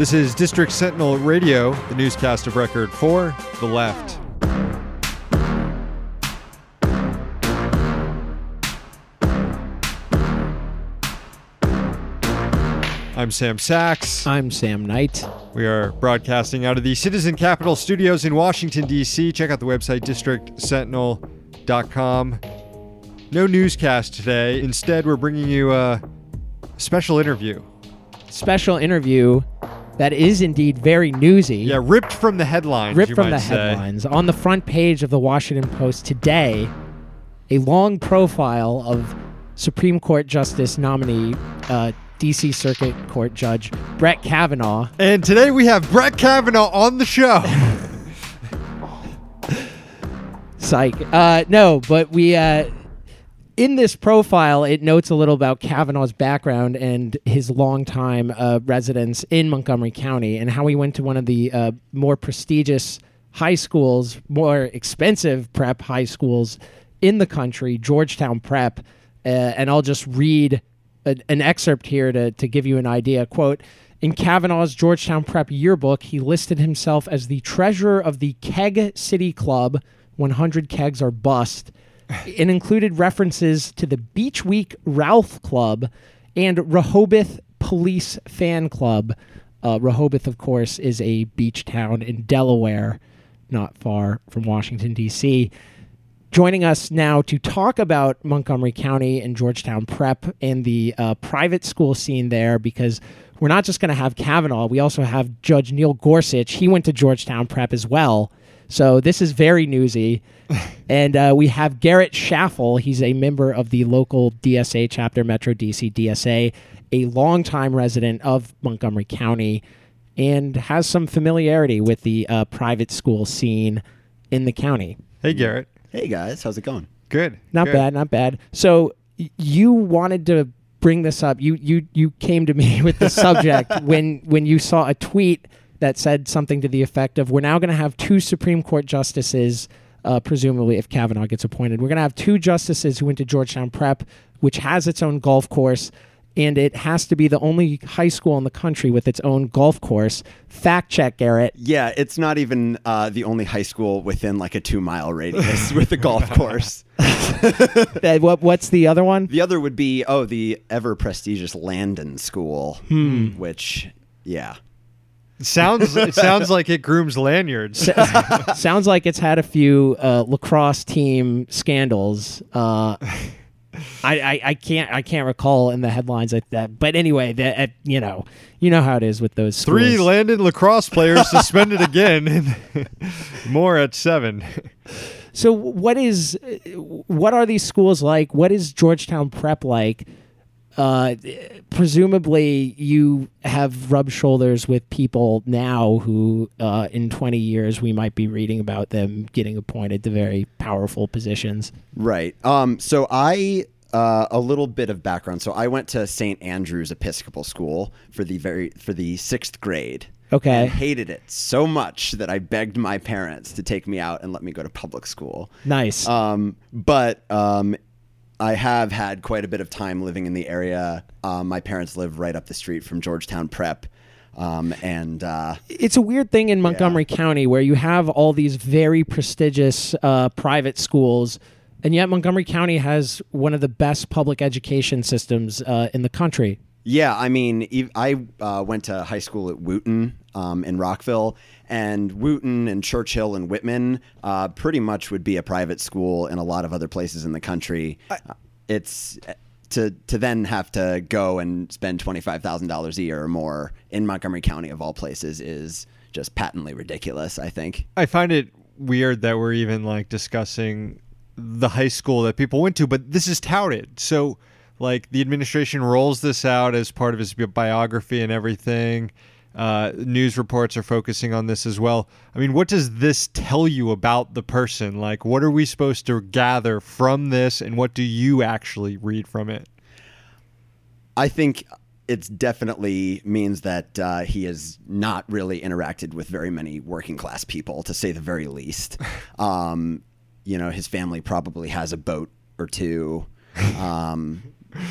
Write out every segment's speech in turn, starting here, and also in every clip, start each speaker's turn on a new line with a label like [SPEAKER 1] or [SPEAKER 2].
[SPEAKER 1] This is District Sentinel Radio, the newscast of record for the left. I'm Sam Sacks.
[SPEAKER 2] I'm Sam Knight.
[SPEAKER 1] We are broadcasting out of the Citizen Capital Studios in Washington, D.C. Check out the website districtsentinel.com. No newscast today. Instead, we're bringing you a special interview.
[SPEAKER 2] Special interview that is indeed very newsy.
[SPEAKER 1] Yeah, ripped from the headlines.
[SPEAKER 2] ripped from the
[SPEAKER 1] say.
[SPEAKER 2] headlines. On the front page of the Washington Post today, a long profile of Supreme Court Justice nominee, uh, D.C. Circuit Court Judge Brett Kavanaugh.
[SPEAKER 1] And today we have Brett Kavanaugh on the show.
[SPEAKER 2] Psych. Uh, no, but we. Uh, in this profile, it notes a little about Kavanaugh's background and his longtime uh, residence in Montgomery County and how he went to one of the uh, more prestigious high schools, more expensive prep high schools in the country, Georgetown Prep. Uh, and I'll just read a, an excerpt here to, to give you an idea. Quote, in Kavanaugh's Georgetown Prep yearbook, he listed himself as the treasurer of the Keg City Club, 100 kegs are bust, and included references to the Beach Week Ralph Club and Rehoboth Police Fan Club. Uh, Rehoboth, of course, is a beach town in Delaware, not far from Washington, D.C. Joining us now to talk about Montgomery County and Georgetown Prep and the uh, private school scene there, because we're not just going to have Kavanaugh, we also have Judge Neil Gorsuch. He went to Georgetown Prep as well. So this is very newsy. and uh, we have Garrett Schaffel. He's a member of the local DSA chapter, Metro DC DSA, a longtime resident of Montgomery County, and has some familiarity with the uh, private school scene in the county.
[SPEAKER 1] hey, Garrett.
[SPEAKER 3] Hey guys, how's it going?
[SPEAKER 1] Good.
[SPEAKER 2] Not
[SPEAKER 1] Good.
[SPEAKER 2] bad, not bad. So y- you wanted to bring this up. You you you came to me with the subject when when you saw a tweet that said something to the effect of we're now going to have two Supreme Court justices uh, presumably if Kavanaugh gets appointed. We're going to have two justices who went to Georgetown Prep which has its own golf course and it has to be the only high school in the country with its own golf course. Fact check, Garrett.
[SPEAKER 3] Yeah, it's not even uh, the only high school within like a two mile radius with a golf course.
[SPEAKER 2] What what's the other one?
[SPEAKER 3] The other would be oh the ever prestigious Landon School, which yeah.
[SPEAKER 1] It sounds it sounds like it grooms lanyards.
[SPEAKER 2] Sounds like it's had a few uh, lacrosse team scandals. Uh, I, I, I can't I can't recall in the headlines like that. But anyway, that uh, you know you know how it is with those schools.
[SPEAKER 1] Three Landon lacrosse players suspended again. More at seven.
[SPEAKER 2] So what is what are these schools like? What is Georgetown Prep like? Uh, presumably, you have rubbed shoulders with people now who, uh, in 20 years, we might be reading about them getting appointed to very powerful positions.
[SPEAKER 3] Right. Um, so I uh, a little bit of background. So I went to St. Andrew's Episcopal School for the very for the sixth grade.
[SPEAKER 2] Okay.
[SPEAKER 3] And hated it so much that I begged my parents to take me out and let me go to public school.
[SPEAKER 2] Nice.
[SPEAKER 3] Um, but um, I have had quite a bit of time living in the area. Um, my parents live right up the street from Georgetown Prep. Um, and uh,
[SPEAKER 2] it's a weird thing in Montgomery County where you have all these very prestigious uh, private schools, and yet Montgomery County has one of the best public education systems uh, in the country.
[SPEAKER 3] Yeah, I mean, I uh, went to high school at Wootton um, in Rockville, and Wootton and Churchill and Whitman uh, pretty much would be a private school in a lot of other places in the country. Uh, it's to to then have to go and spend twenty five thousand dollars a year or more in Montgomery County of all places is just patently ridiculous. I think.
[SPEAKER 1] I find it weird that we're even like discussing the high school that people went to, but this is touted. So, like, the administration rolls this out as part of his biography and everything. Uh, news reports are focusing on this as well. I mean, what does this tell you about the person? Like, what are we supposed to gather from this, and what do you actually read from it?
[SPEAKER 3] I think it definitely means that uh, he has not really interacted with very many working class people, to say the very least. Um, you know, his family probably has a boat or two. Um,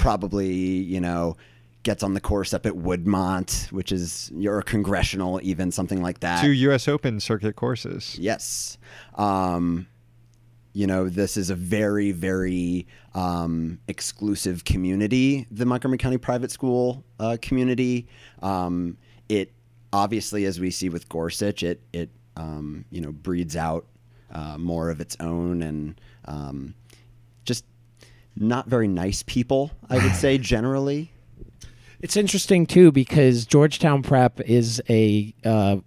[SPEAKER 3] probably, you know, gets on the course up at Woodmont, which is your congressional, even something like that.
[SPEAKER 1] Two U.S. Open circuit courses.
[SPEAKER 3] Yes. Um, you know, this is a very, very um, exclusive community, the Montgomery County private school uh, community. Um, it obviously, as we see with Gorsuch, it it um, you know breeds out uh, more of its own and um, just not very nice people. I would say generally.
[SPEAKER 2] It's interesting too because Georgetown Prep is a uh,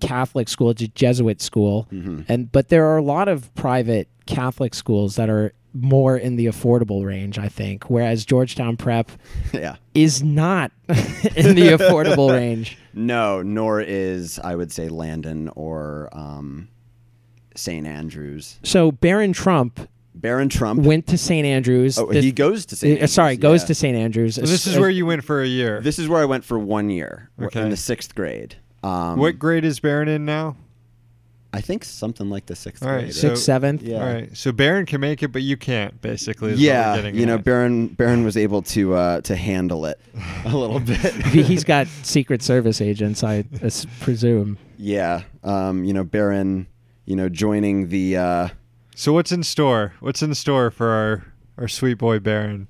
[SPEAKER 2] Catholic school, it's a Jesuit school, and but there are a lot of private Catholic schools that are more in the affordable range, I think, whereas Georgetown Prep
[SPEAKER 3] yeah.
[SPEAKER 2] is not in the affordable range.
[SPEAKER 3] No, nor is I would say Landon or um, St. Andrews.
[SPEAKER 2] So Barron Trump
[SPEAKER 3] Barron Trump.
[SPEAKER 2] went to St. Andrews.
[SPEAKER 3] Oh,
[SPEAKER 2] This-
[SPEAKER 3] he goes to St.
[SPEAKER 2] uh, sorry, goes
[SPEAKER 3] yeah.
[SPEAKER 2] to St. Andrews.
[SPEAKER 1] So this is
[SPEAKER 2] Uh,
[SPEAKER 1] where you went for a year.
[SPEAKER 3] This is where I went for one year
[SPEAKER 1] Okay.
[SPEAKER 3] in the sixth grade. Um,
[SPEAKER 1] what grade is Barron in now?
[SPEAKER 3] I think something like the sixth
[SPEAKER 1] All right,
[SPEAKER 3] grade.
[SPEAKER 1] so-
[SPEAKER 2] sixth, seventh.
[SPEAKER 3] Yeah.
[SPEAKER 1] All right. So Barron can make it, but you can't. Basically, is what
[SPEAKER 3] yeah,
[SPEAKER 1] getting
[SPEAKER 3] you know,
[SPEAKER 1] at.
[SPEAKER 3] Barron Barron was able to uh, to handle it a little bit.
[SPEAKER 2] He's got Secret Service agents, I presume.
[SPEAKER 3] yeah, um, you know, Barron, you know, joining the. Uh,
[SPEAKER 1] So what's in store? What's in store for our our sweet boy Barron?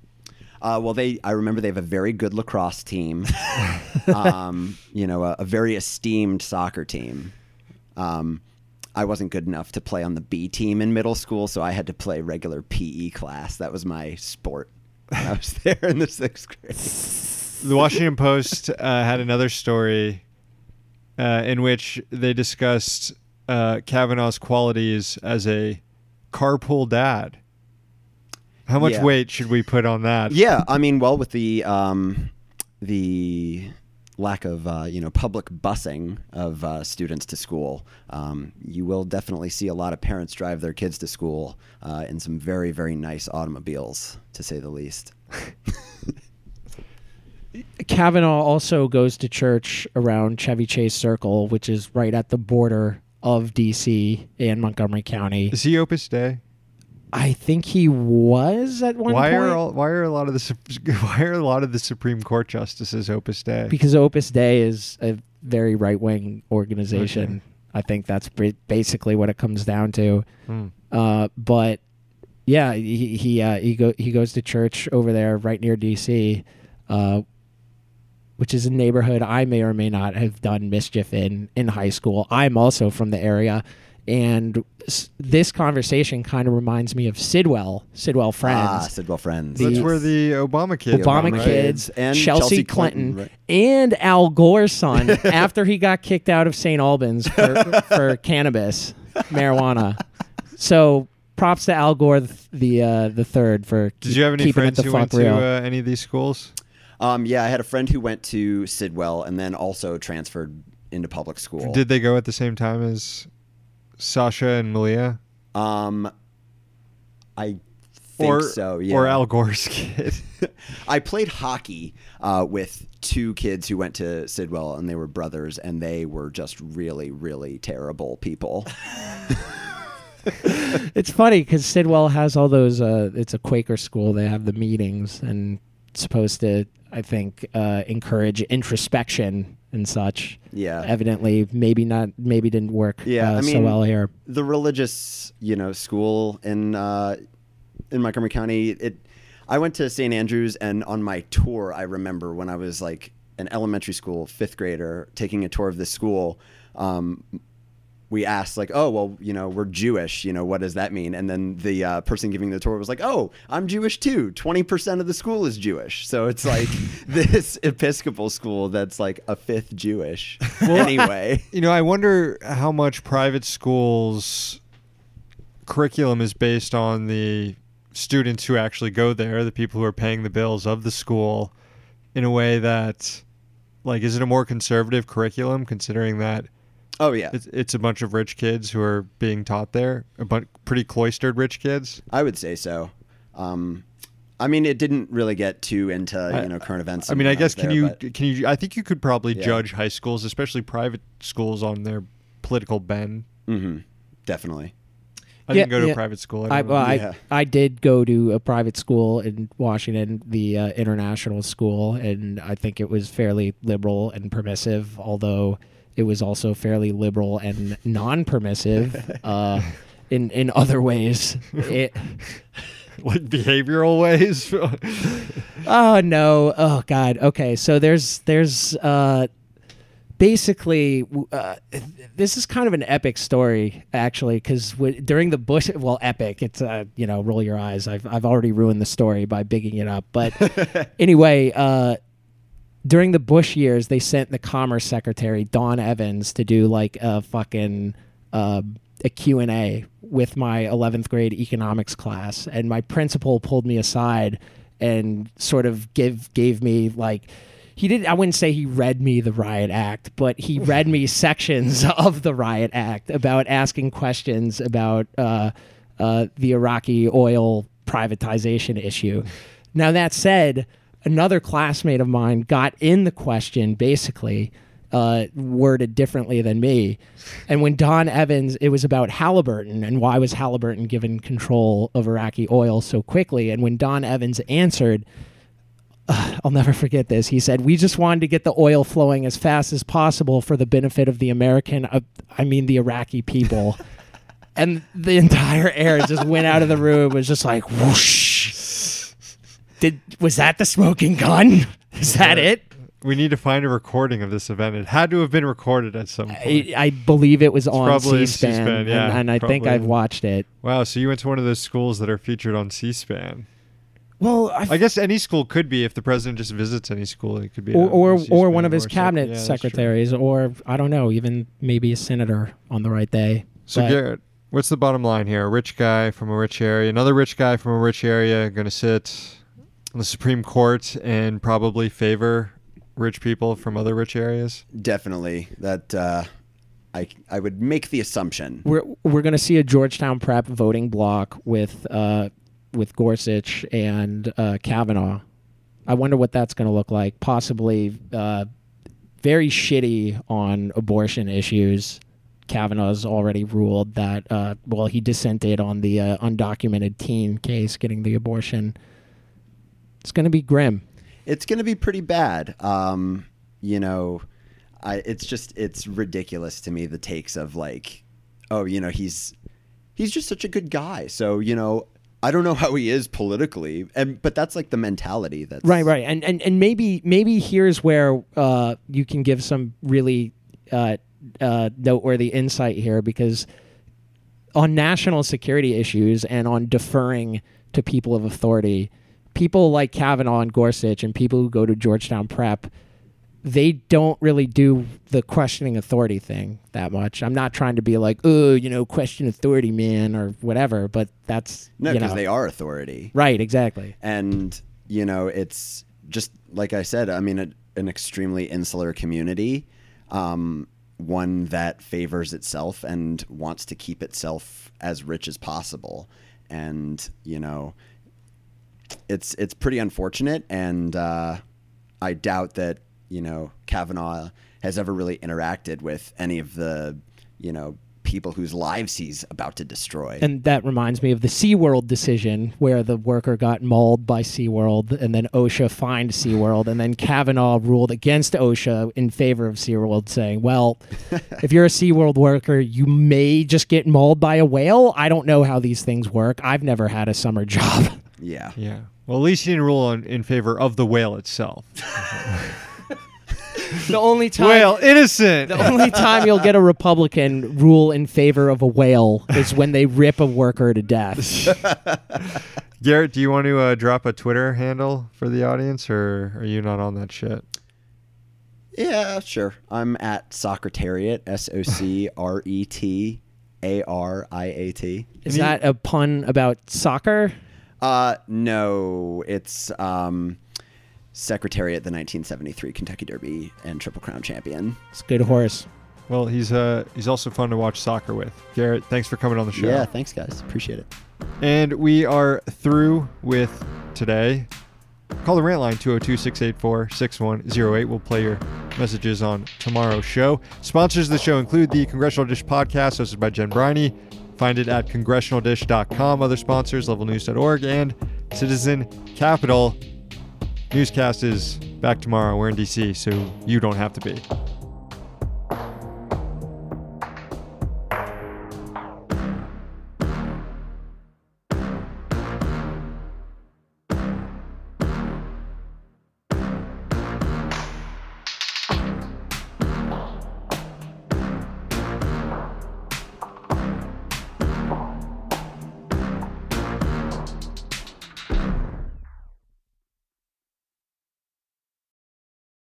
[SPEAKER 3] Uh, well, they I remember they have a very good lacrosse team. um, you know, a, a very esteemed soccer team. Um, I wasn't good enough to play on the B team in middle school, so I had to play regular PE class. That was my sport when I was there in the sixth grade.
[SPEAKER 1] The Washington Post uh, had another story uh, in which they discussed uh, Kavanaugh's qualities as a carpool dad. How much
[SPEAKER 3] Yeah.
[SPEAKER 1] weight should we put on that?
[SPEAKER 3] Yeah, I mean, well, with the um, the lack of uh, you know public busing of uh, students to school, um, you will definitely see a lot of parents drive their kids to school uh, in some very very nice automobiles, to say the least.
[SPEAKER 2] Kavanaugh also goes to church around Chevy Chase Circle, which is right at the border of DC and Montgomery County.
[SPEAKER 1] Is he Opus Dei?
[SPEAKER 2] I think he was at one
[SPEAKER 1] Why
[SPEAKER 2] point
[SPEAKER 1] are all, why are a lot of the why are a lot of the Supreme Court justices Opus Dei?
[SPEAKER 2] because Opus Dei is a very right wing organization.
[SPEAKER 1] Okay.
[SPEAKER 2] I think that's basically what it comes down to.
[SPEAKER 1] Hmm.
[SPEAKER 2] Uh, but yeah, he he uh, he go he goes to church over there right near DC, uh, which is a neighborhood I may or may not have done mischief in in high school. I'm also from the area, and this conversation kind of reminds me of Sidwell, Sidwell friends.
[SPEAKER 3] Ah, Sidwell Friends.
[SPEAKER 1] That's where the Obama kids.
[SPEAKER 2] Obama
[SPEAKER 1] went, right?
[SPEAKER 2] kids,
[SPEAKER 3] And
[SPEAKER 2] Chelsea,
[SPEAKER 3] Chelsea
[SPEAKER 2] Clinton,
[SPEAKER 3] Clinton, right.
[SPEAKER 2] and Al Gore's son after he got kicked out of St. Albans for, for cannabis, marijuana. So props to Al Gore th- the uh, the third for
[SPEAKER 1] Did
[SPEAKER 2] keep-
[SPEAKER 1] you have any
[SPEAKER 2] keeping it
[SPEAKER 1] friends who
[SPEAKER 2] fuck
[SPEAKER 1] went to
[SPEAKER 2] real.
[SPEAKER 1] uh, any of these schools?
[SPEAKER 3] Um, yeah, I had a friend who went to Sidwell and then also transferred into public school.
[SPEAKER 1] Did they go at the same time as Sasha and Malia?
[SPEAKER 3] um, I think
[SPEAKER 1] or
[SPEAKER 3] so. Yeah.
[SPEAKER 1] Or Al Gore's kid?
[SPEAKER 3] I played hockey uh, with two kids who went to Sidwell, and they were brothers, and they were just really, really terrible people.
[SPEAKER 2] It's funny because Sidwell has all those. Uh, it's a Quaker school. They have the meetings and supposed to, I think, uh, encourage introspection and such.
[SPEAKER 3] Yeah.
[SPEAKER 2] Evidently, maybe not. Maybe didn't work.
[SPEAKER 3] Yeah,
[SPEAKER 2] uh,
[SPEAKER 3] I
[SPEAKER 2] so
[SPEAKER 3] mean-
[SPEAKER 2] well here.
[SPEAKER 3] the religious, you know, school in uh, in Montgomery County. It. I went to St. Andrews, and on my tour, I remember when I was like an elementary school fifth grader taking a tour of this school. Um, we asked like, oh well, you know, we're Jewish. You know, what does that mean? And then the uh, person giving the tour was like, oh, I'm Jewish too. Twenty percent of the school is Jewish. So it's like this Episcopal school that's like a fifth Jewish. anyway,
[SPEAKER 1] you know, I wonder how much private schools curriculum is based on the students who actually go there, the people who are paying the bills of the school, in a way that, like, is it a more conservative curriculum considering that
[SPEAKER 3] oh yeah,
[SPEAKER 1] it's, it's a bunch of rich kids who are being taught there, a bunch pretty cloistered rich kids?
[SPEAKER 3] I would say so. Um, I mean, it didn't really get too into you know current events.
[SPEAKER 1] I mean, I guess
[SPEAKER 3] was
[SPEAKER 1] can
[SPEAKER 3] there,
[SPEAKER 1] you
[SPEAKER 3] but-
[SPEAKER 1] can you? I think you could probably
[SPEAKER 3] Yeah.
[SPEAKER 1] judge high schools, especially private schools, on their political bend.
[SPEAKER 3] Mhm. definitely.
[SPEAKER 1] I didn't
[SPEAKER 2] Yeah,
[SPEAKER 1] go to
[SPEAKER 2] yeah.
[SPEAKER 1] a private school.
[SPEAKER 2] I,
[SPEAKER 1] don't
[SPEAKER 2] well, I,
[SPEAKER 3] Yeah.
[SPEAKER 2] I did go to a private school in Washington, the uh, international school, and I think it was fairly liberal and permissive, although it was also fairly liberal and non-permissive uh, in in other ways. It,
[SPEAKER 1] like behavioral ways.
[SPEAKER 2] oh no! Oh god! Okay, so there's there's uh, basically uh, this is kind of an epic story actually because w- during the bush well epic it's uh, you know roll your eyes I've, I've already ruined the story by bigging it up but anyway uh, during the bush years they sent the commerce secretary don evans to do like a fucking uh, a q&a with my 11th grade economics class and my principal pulled me aside and sort of give gave me like he did I wouldn't say he read me the riot act, but he read me sections of the riot act about asking questions about uh, uh, the Iraqi oil privatization issue. Now that said, another classmate of mine got in the question basically uh, worded differently than me. And when Don Evans, it was about Halliburton and why was Halliburton given control of Iraqi oil so quickly. And when Don Evans answered, I'll never forget this. He said, "We just wanted to get the oil flowing as fast as possible for the benefit of the American, uh, I mean the Iraqi people." and the entire air just went out of the room. It was just like whoosh. Did was that the smoking gun? Is that it?
[SPEAKER 1] we need to find a recording of this event. It had to have been recorded at some point.
[SPEAKER 2] I, I believe it was on
[SPEAKER 1] probably
[SPEAKER 2] C-SPAN,
[SPEAKER 1] C-SPAN, yeah,
[SPEAKER 2] and, and I think. I've watched it.
[SPEAKER 1] wow, so you went to one of those schools that are featured on C-SPAN.
[SPEAKER 2] Well, I,
[SPEAKER 1] I guess any school could be if the president just visits any school. It could be
[SPEAKER 2] or or, or one of his cabinet
[SPEAKER 1] Yeah,
[SPEAKER 2] secretaries, or I don't know, even maybe a senator on the right day.
[SPEAKER 1] So
[SPEAKER 2] But-
[SPEAKER 1] Garrett, what's the bottom line here? A rich guy from a rich area, another rich guy from a rich area, going to sit on the Supreme Court and probably favor rich people from other rich areas.
[SPEAKER 3] Definitely. That uh, I I would make the assumption.
[SPEAKER 2] we're we're going to see a Georgetown prep voting block with uh, with Gorsuch and uh, Kavanaugh. I wonder what that's going to look like. Possibly uh, very shitty on abortion issues. Kavanaugh's already ruled that. Uh, well, he dissented on the uh, undocumented teen case getting the abortion. It's going to be grim.
[SPEAKER 3] It's going to be pretty bad. Um, you know, I it's just it's ridiculous to me the takes of like, oh, you know, he's he's just such a good guy. So you know, I don't know how he is politically, and but that's like the mentality that's
[SPEAKER 2] Right, right, and and and maybe maybe here's where uh, you can give some really uh, uh, noteworthy insight here because on national security issues and on deferring to people of authority, people like Kavanaugh and Gorsuch and people who go to Georgetown Prep, they don't really do the questioning authority thing that much. I'm not trying to be like, oh, you know, question authority, man, or whatever, but that's
[SPEAKER 3] no, because they are authority.
[SPEAKER 2] right, exactly.
[SPEAKER 3] and you know it's just like i said i mean a, an extremely insular community um, one that favors itself and wants to keep itself as rich as possible and you know it's it's pretty unfortunate and uh, i doubt that you know kavanaugh has ever really interacted with any of the you know people whose lives he's about to destroy
[SPEAKER 2] And that reminds me of the SeaWorld decision where the worker got mauled by SeaWorld and then OSHA fined SeaWorld and then Kavanaugh ruled against OSHA in favor of SeaWorld saying, well, if you're a SeaWorld worker, you may just get mauled by a whale. I don't know how these things work. I've never had a summer job.
[SPEAKER 3] Yeah
[SPEAKER 1] Yeah. Well, at least he didn't rule on, in favor of the whale itself.
[SPEAKER 2] the only time
[SPEAKER 1] whale, innocent.
[SPEAKER 2] the only time you'll get a Republican rule in favor of a whale is when they rip a worker to death.
[SPEAKER 1] Garrett, do you want to uh, drop a Twitter handle for the audience, or are you not on that shit?
[SPEAKER 3] Yeah, sure. I'm at Socretariat, S O C R E T A R I A T.
[SPEAKER 2] Is that a pun about soccer?
[SPEAKER 3] Uh, no, it's um, Secretariat the 1973 Kentucky Derby and Triple Crown champion.
[SPEAKER 2] It's a good horse.
[SPEAKER 1] Well, he's uh he's also fun to watch soccer with. Garrett, thanks for coming on the show.
[SPEAKER 3] Yeah, thanks, guys. Appreciate it.
[SPEAKER 1] And we are through with today. Call the rant line 202 684 6108. We'll play your messages on tomorrow's show. Sponsors of the show include the Congressional Dish podcast, hosted by Jen Briney, Find it at congressionaldish.com. Other sponsors, levelnews.org, and Citizen Capital. Newscast is back tomorrow. We're in DC, so you don't have to be.